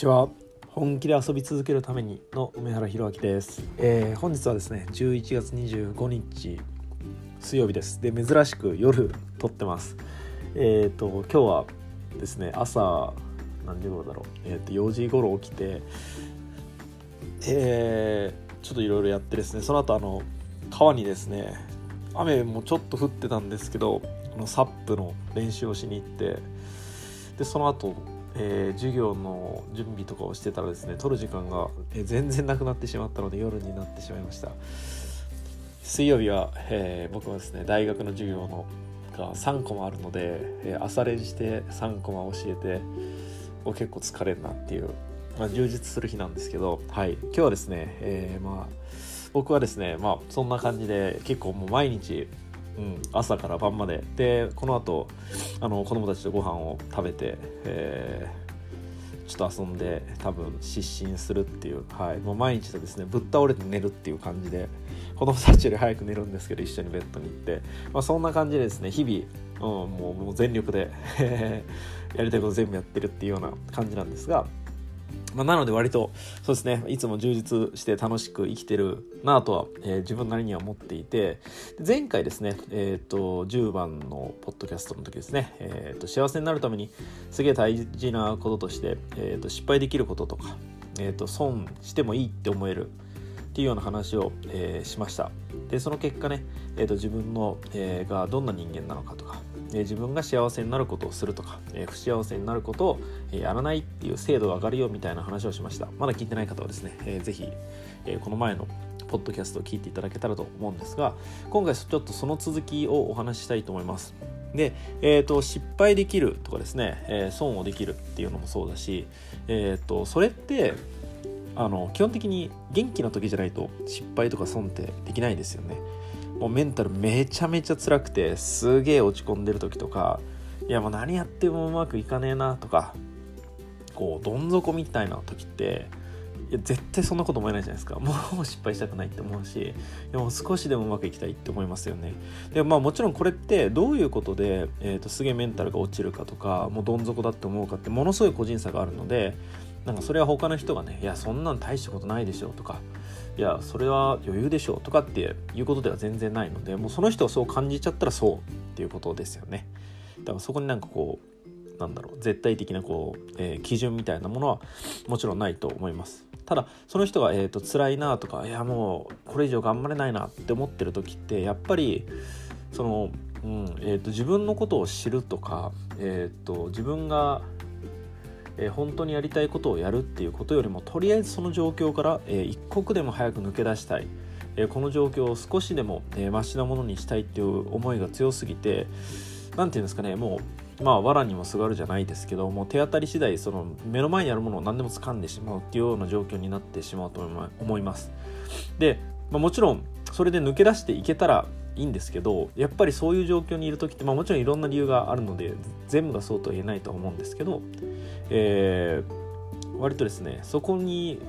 ちは。本気で遊び続けるためにの梅原弘明です、えー、本日はですね11月25日水曜日です。で珍しく夜撮ってます。えっ、ー、と今日はですね朝何時頃だろう。えっ、ー、と4時頃起きてえー、ちょっといろいろやってですねその後あの川にですね雨もちょっと降ってたんですけどあのサップの練習をしに行ってでその後えー、授業の準備とかをしてたらですね取る時間が、え、全然なくなってしまったので夜になってしまいました。水曜日は、えー、僕はですね大学の授業のが3コマあるので、え朝練して3コマ教えて結構疲れるなっていう、まあ、充実する日なんですけど、はい、今日はですね、えまあ僕はですねまあそんな感じで結構もう毎日うん、朝から晩まで。でこの後あの子供たちとご飯を食べて、えー、ちょっと遊んで多分失神するっていう、はい、もう毎日でですねぶっ倒れて寝るっていう感じで子供たちより早く寝るんですけど一緒にベッドに行って、まあ、そんな感じでですね日々、うん、もうもう全力で やりたいこと全部やってるっていうような感じなんですがまあ、なので割とそうですねいつも充実して楽しく生きてるなとは、えー、自分なりには思っていて前回ですね、えーと、10番のポッドキャストの時ですね、えーと、幸せになるためにすげえ大事なこととして、えーと、失敗できることとか、えー、と損してもいいって思えるっていうような話を、え、しました。でその結果ね、えー、と自分の、え、がどんな人間なのかとかえ自分が幸せになることをするとか、え不幸せになることを、えやらないっていう精度が上がるよみたいな話をしました。まだ聞いてない方はですね、えー、ぜひ、えこの前のポッドキャストを聞いていただけたらと思うんですが今回ちょっとその続きをお話ししたいと思います。で、えーと、失敗できるとかですね、えー、損をできるっていうのもそうだし、えーと、それってあの基本的に元気な時じゃないと失敗とか損ってできないですよね。もうメンタルめちゃめちゃ辛くてすげえ落ち込んでる時とかいやもう何やってもうまくいかねえなとかこうどん底みたいな時っていや絶対そんなこと思えないじゃないですか。もう失敗したくないって思うしでも少しでもうまくいきたいって思いますよね。でまあもちろんこれってどういうことで、えーと、すげえメンタルが落ちるかとかもうどん底だって思うかってものすごい個人差があるのでなんかそれは他の人がねいやそんなん大したことないでしょとかいやそれは余裕でしょうとかっていうことでは全然ないのでもうその人がそう感じちゃったらそうっていうことですよね。だからそこになんかこうなんだろう絶対的なこう、えー、基準みたいなものはもちろんないと思います。ただその人が、えーと、辛いなとかいやもうこれ以上頑張れないなって思ってる時ってやっぱりその、うんえーと、自分のことを知るとか、えーと自分がえー、本当にやりたいことをやるっていうことよりもとりあえずその状況から、えー、一刻でも早く抜け出したい、えー、この状況を少しでも、えー、マシなものにしたいっていう思いが強すぎて何て言うんですかねもうまあ藁にもすがるじゃないですけどもう手当たり次第その目の前にあるものを何でも掴んでしまうっていうような状況になってしまうと思います。で、まあ、もちろんそれで抜け出していけたらいいんですけどやっぱりそういう状況にいる時って、まあ、もちろんいろんな理由があるので全部がそうとは言えないと思うんですけど、えー、割とですねそこに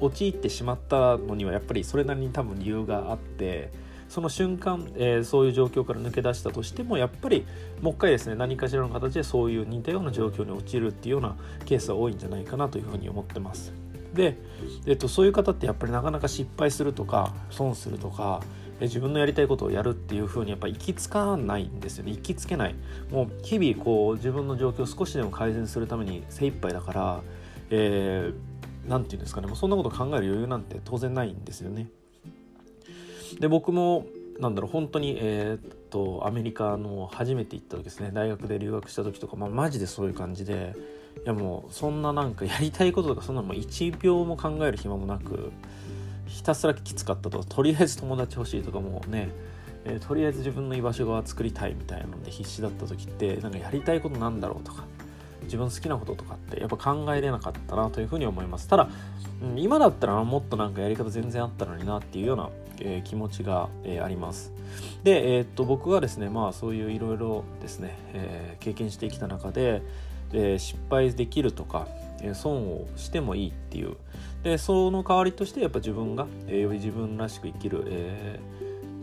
陥ってしまったのにはやっぱりそれなりに多分理由があってその瞬間、えー、そういう状況から抜け出したとしてもやっぱりもう一回ですね何かしらの形でそういう似たような状況に陥るっていうようなケースは多いんじゃないかなというふうに思ってます。で、えっと、そういう方ってやっぱりなかなか失敗するとか損するとか自分のやりたいことをやるっていう風にやっぱ行き着かないんですよね。行きつけない。もう日々こう自分の状況を少しでも改善するために精一杯だからえー、て言うんですかね。もうそんなこと考える余裕なんて当然ないんですよね。で僕もなんだろう本当にえー、っとアメリカの初めて行った時ですね。大学で留学した時とか、まあ、マジでそういう感じでいやもうそんななんかやりたいこととかそんなもう1秒も考える暇もなくひたすらきつかったととりあえず友達欲しいとかもね、えー、とりあえず自分の居場所が作りたいみたいなので必死だった時ってなんかやりたいことなんだろうとか自分好きなこととかってやっぱ考えれなかったなというふうに思います。ただ、うん、今だったらもっとなんかやり方全然あったのになっていうような、えー、気持ちが、えー、あります。で、えー、っと僕がですねまあそういういろいろですね、え経験してきた中で、え失敗できるとかえ損をしてもいいっていうでその代わりとしてやっぱ自分が、えより自分らしく生きる、え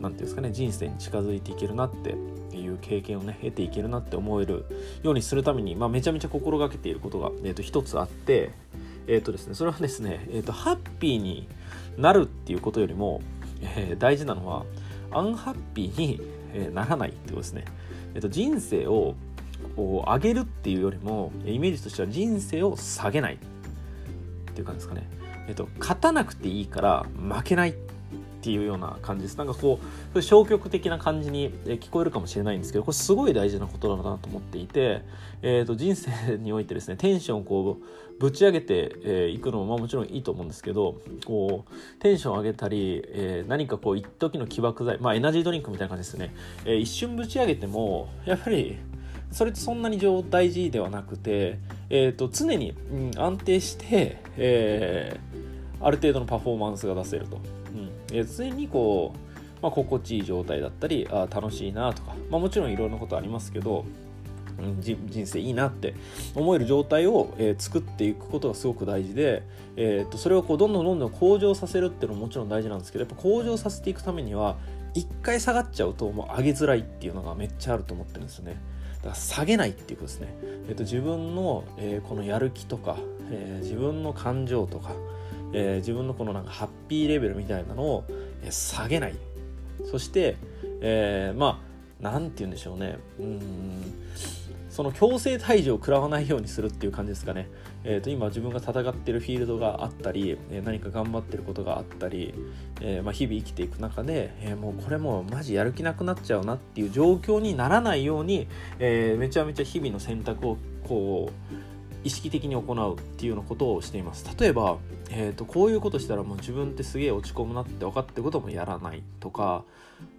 ー、ていうんですかね人生に近づいていけるなっていう経験をね得ていけるなって思えるようにするために、まあ、めちゃめちゃ心がけていることが、えー、と一つあって、えっ、ー、とですねそれはですね、えーと、ハッピーになるっていうことよりも、えー、大事なのはアンハッピーに、ならないってことですね。えっ、と人生を上げるっていうよりもイメージとしては人生を下げないっていう感じですかね。えっと、勝たなくていいから負けないっていうような感じです。なんかこう、消極的な感じに聞こえるかもしれないんですけど、これすごい大事なことだなと思っていて、えっ、ー、と、人生においてですね、テンションをこう、ぶち上げてい、えくのも、まあ、もちろんいいと思うんですけど、こう、テンション上げたり、えー、何かこう、一時の起爆剤、まあ、エナジードリンクみたいな感じですね。えー、一瞬ぶち上げても、やっぱり、それってそんなに大事ではなくて、えーと、常に、うん、安定して、えー、ある程度のパフォーマンスが出せると。え常にこう、まあ、心地いい状態だったりあ楽しいなとか、まあ、もちろんいろんなことありますけど、うん、人生いいなって思える状態を、えー、作っていくことがすごく大事で、えー、とそれをこうどんどんどんどん向上させるっていうのももちろん大事なんですけどやっぱ向上させていくためには一回下がっちゃうともう上げづらいっていうのがめっちゃあると思ってるんですよね。だから下げないっていうことですね。えー、と自分の、えー、このやる気とか、えー、自分の感情とか、えー、自分のこのなんかハッピーレベルみたいなのをえ下げない。そして、えー、まあ何て言うんでしょうね。うん。その強制退場を食らわないようにするっていう感じですかね、えーと、今自分が戦ってるフィールドがあったり、え何か頑張ってることがあったり、えー、まあ、日々生きていく中で、えー、もうこれもうマジやる気なくなっちゃうなっていう状況にならないように、えー、めちゃめちゃ日々の選択をこう意識的に行うっていうようなことをしています。例えば、えーと、こういうことしたらもう自分ってすげえ落ち込むなって分かってこともやらないとか、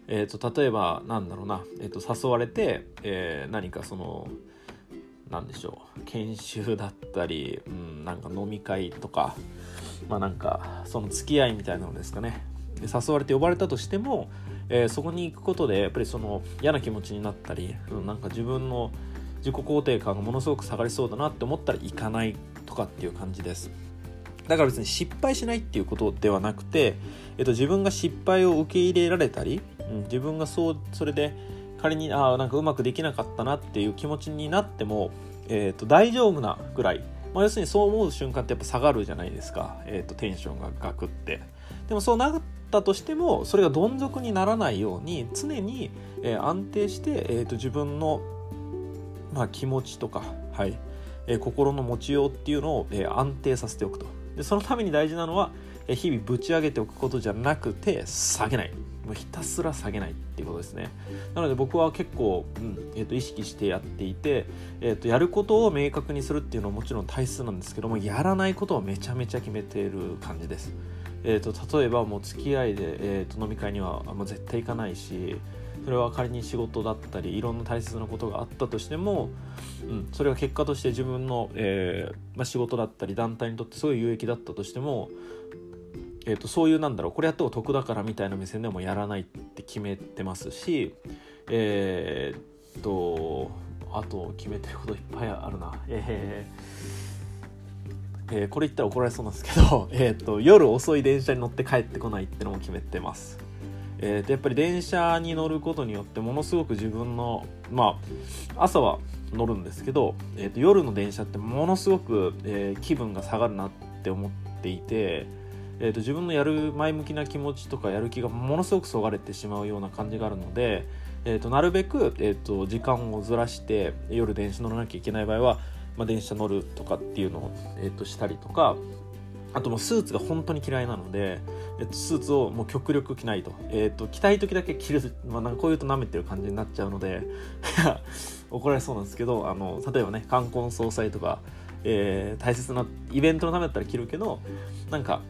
えーと、例えばなんだろうな、えーと、誘われて、えー、何かその何でしょう。研修だったり、うん、なんか飲み会とか。まあなんかその付き合いみたいなのですかね。誘われて呼ばれたとしても、えー、そこに行くことでやっぱりその嫌な気持ちになったり、うん、なんか自分の自己肯定感がものすごく下がりそうだなって思ったら行かないとかっていう感じです。だから別に失敗しないっていうことではなくて、えっと、自分が失敗を受け入れられたり、うん、自分がそうそれで仮にああなんかうまくできなかったなっていう気持ちになっても、えっと、大丈夫なぐらい、まあ、要するにそう思う瞬間ってやっぱ下がるじゃないですか、えっと、テンションがガクって。でもそうなったとしてもそれがどん底にならないように常に、えー、安定して、えーと自分のまあ、気持ちとか、はいえー、心の持ちようっていうのを、えー、安定させておくと。でそのために大事なのは、日々ぶち上げておくことじゃなくて下げない。もうひたすら下げないっていうことですね。なので僕は結構、うんえーと、意識してやっていて、えーと、やることを明確にするっていうのはもちろん大切なんですけどもやらないことをめちゃめちゃ決めている感じです。えーと、例えばもう付き合いで、えーと飲み会にはもう絶対行かないしそれは仮に仕事だったりいろんな大切なことがあったとしても、うん、それが結果として自分の、えー、まあ、仕事だったり団体にとってすごい有益だったとしても、えーと、そういうなんだろうこれやった方が得だからみたいな目線でもやらないって決めてますしえー、っとあと決めてることいっぱいあるな。えーえー、これ言ったら怒られそうなんですけど、えーと夜遅い電車に乗って帰ってこないってのも決めてます。えー、とやっぱり電車に乗ることによってものすごく自分のまあ朝は乗るんですけど、えー、と夜の電車ってものすごく、えー、気分が下がるなって思っていて、えー、と自分のやる前向きな気持ちとかやる気がものすごくそがれてしまうような感じがあるので、えー、となるべく、えー、と時間をずらして夜電車乗らなきゃいけない場合は、まあ、電車乗るとかっていうのを、えー、としたりとかあともうスーツが本当に嫌いなので、えっと、スーツをもう極力着ないと。えっと、着たい時だけ着る、まあ、なんかこういうと舐めてる感じになっちゃうので、怒られそうなんですけど、あの、例えばね、冠婚葬祭とか、えー、大切なイベントのためだったら着るけど、なんか、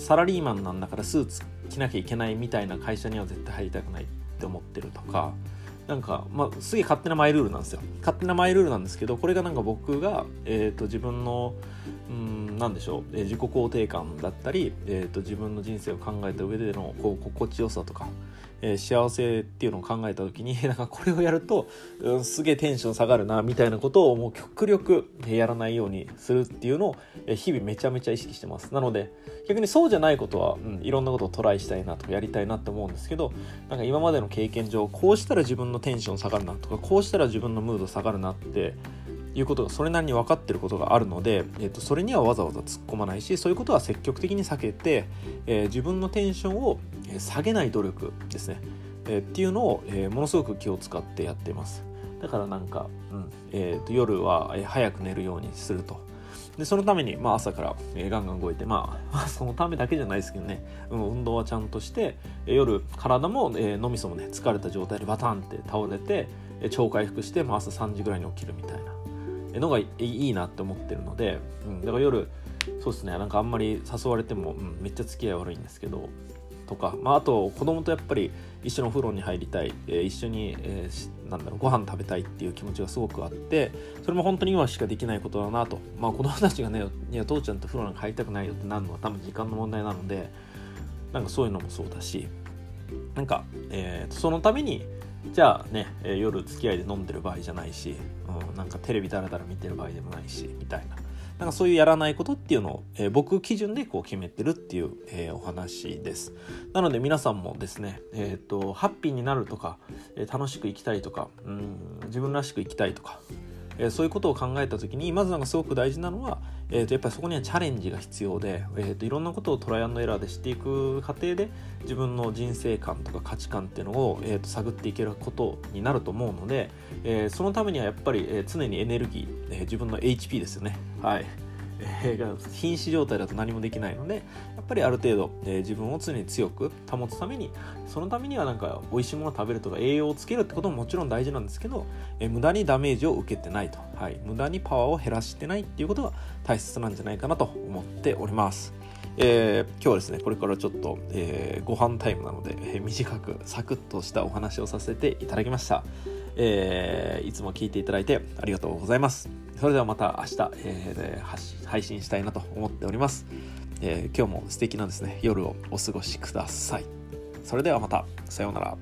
サラリーマンなんだからスーツ着なきゃいけないみたいな会社には絶対入りたくないって思ってるとか、なんか、まあ、すげえ勝手なマイルールなんですよ。勝手なマイルールなんですけど、これがなんか僕が、え、ー、と、自分の、うん、何でしょう、えー、自己肯定感だったり、えっ、ー、と、自分の人生を考えた上での、こう、心地よさとか、えー、幸せっていうのを考えた時に なんかこれをやると、うん、すげえテンション下がるなみたいなことをもう極力やらないようにするっていうのを日々めちゃめちゃ意識してます。なので逆にそうじゃないことは、うん、いろんなことをトライしたいなとかやりたいなって思うんですけどなんか今までの経験上こうしたら自分のテンション下がるなとかこうしたら自分のムード下がるなっていうことがそれなりに分かってることがあるので、えー、とそれにはわざわざ突っ込まないしそういうことは積極的に避けて、えー、自分のテンションを下げない努力ですね、え、っていうのを、え、ものすごく気を使ってやってます。だからなんか、うんえー、と夜は早く寝るようにすると。でそのために、まあ、朝から、えー、ガンガン動いて、まあ、そのためだけじゃないですけどね、うん、運動はちゃんとして、え、夜体も、えー、脳みそもね疲れた状態でバタンって倒れて、え、超回復して、まあ、朝3時ぐらいに起きるみたいな。のがいいなって思ってるので、うん、だから夜そうですね。なんかあんまり誘われても、うん、めっちゃ付き合い悪いんですけどとか、まあ、あと子供とやっぱり一緒にお風呂に入りたい、えー、一緒に、えー、なんだろうご飯食べたいっていう気持ちがすごくあってそれも本当に今しかできないことだなと、まあ、子供たちがね「いや父ちゃんと風呂なんか入りたくないよ」ってなるのは多分時間の問題なのでなんかそういうのもそうだしなんか、えー、そのためにじゃあね、えー、夜付き合いで飲んでる場合じゃないし、うん、なんかテレビだらだら見てる場合でもないしみたいな。なんかそういうやらないことっていうのを、えー、僕基準でこう決めてるっていう、えー、お話です。なので皆さんもですね、えっ、ー、と、ハッピーになるとか、え楽しく生きたいとか、うん、自分らしく生きたいとか、えそういうことを考えた時にまずなんかすごく大事なのは、えー、とやっぱりそこにはチャレンジが必要で、えー、といろんなことをトライアンドエラーで知っていく過程で自分の人生観とか価値観っていうのを、えー、と探っていけることになると思うので、えー、そのためにはやっぱり、え、常にエネルギー、えー、自分の HP ですよね。はいえー、瀕死状態だと何もできないのでやっぱりある程度、えー、自分を常に強く保つためにそのためにはなんか美味しいものを食べるとか栄養をつけるってことももちろん大事なんですけど、えー、無駄にダメージを受けてないと、はい、無駄にパワーを減らしてないっていうことが大切なんじゃないかなと思っております。えー、今日はですねこれからちょっと、えー、ご飯タイムなので、えー、短くサクッとしたお話をさせていただきました、えー、いつも聞いていただいてありがとうございます。それではまた明日、えー、配信したいなと思っております、えー、今日も素敵なですね夜をお過ごしください。それではまた。さようなら。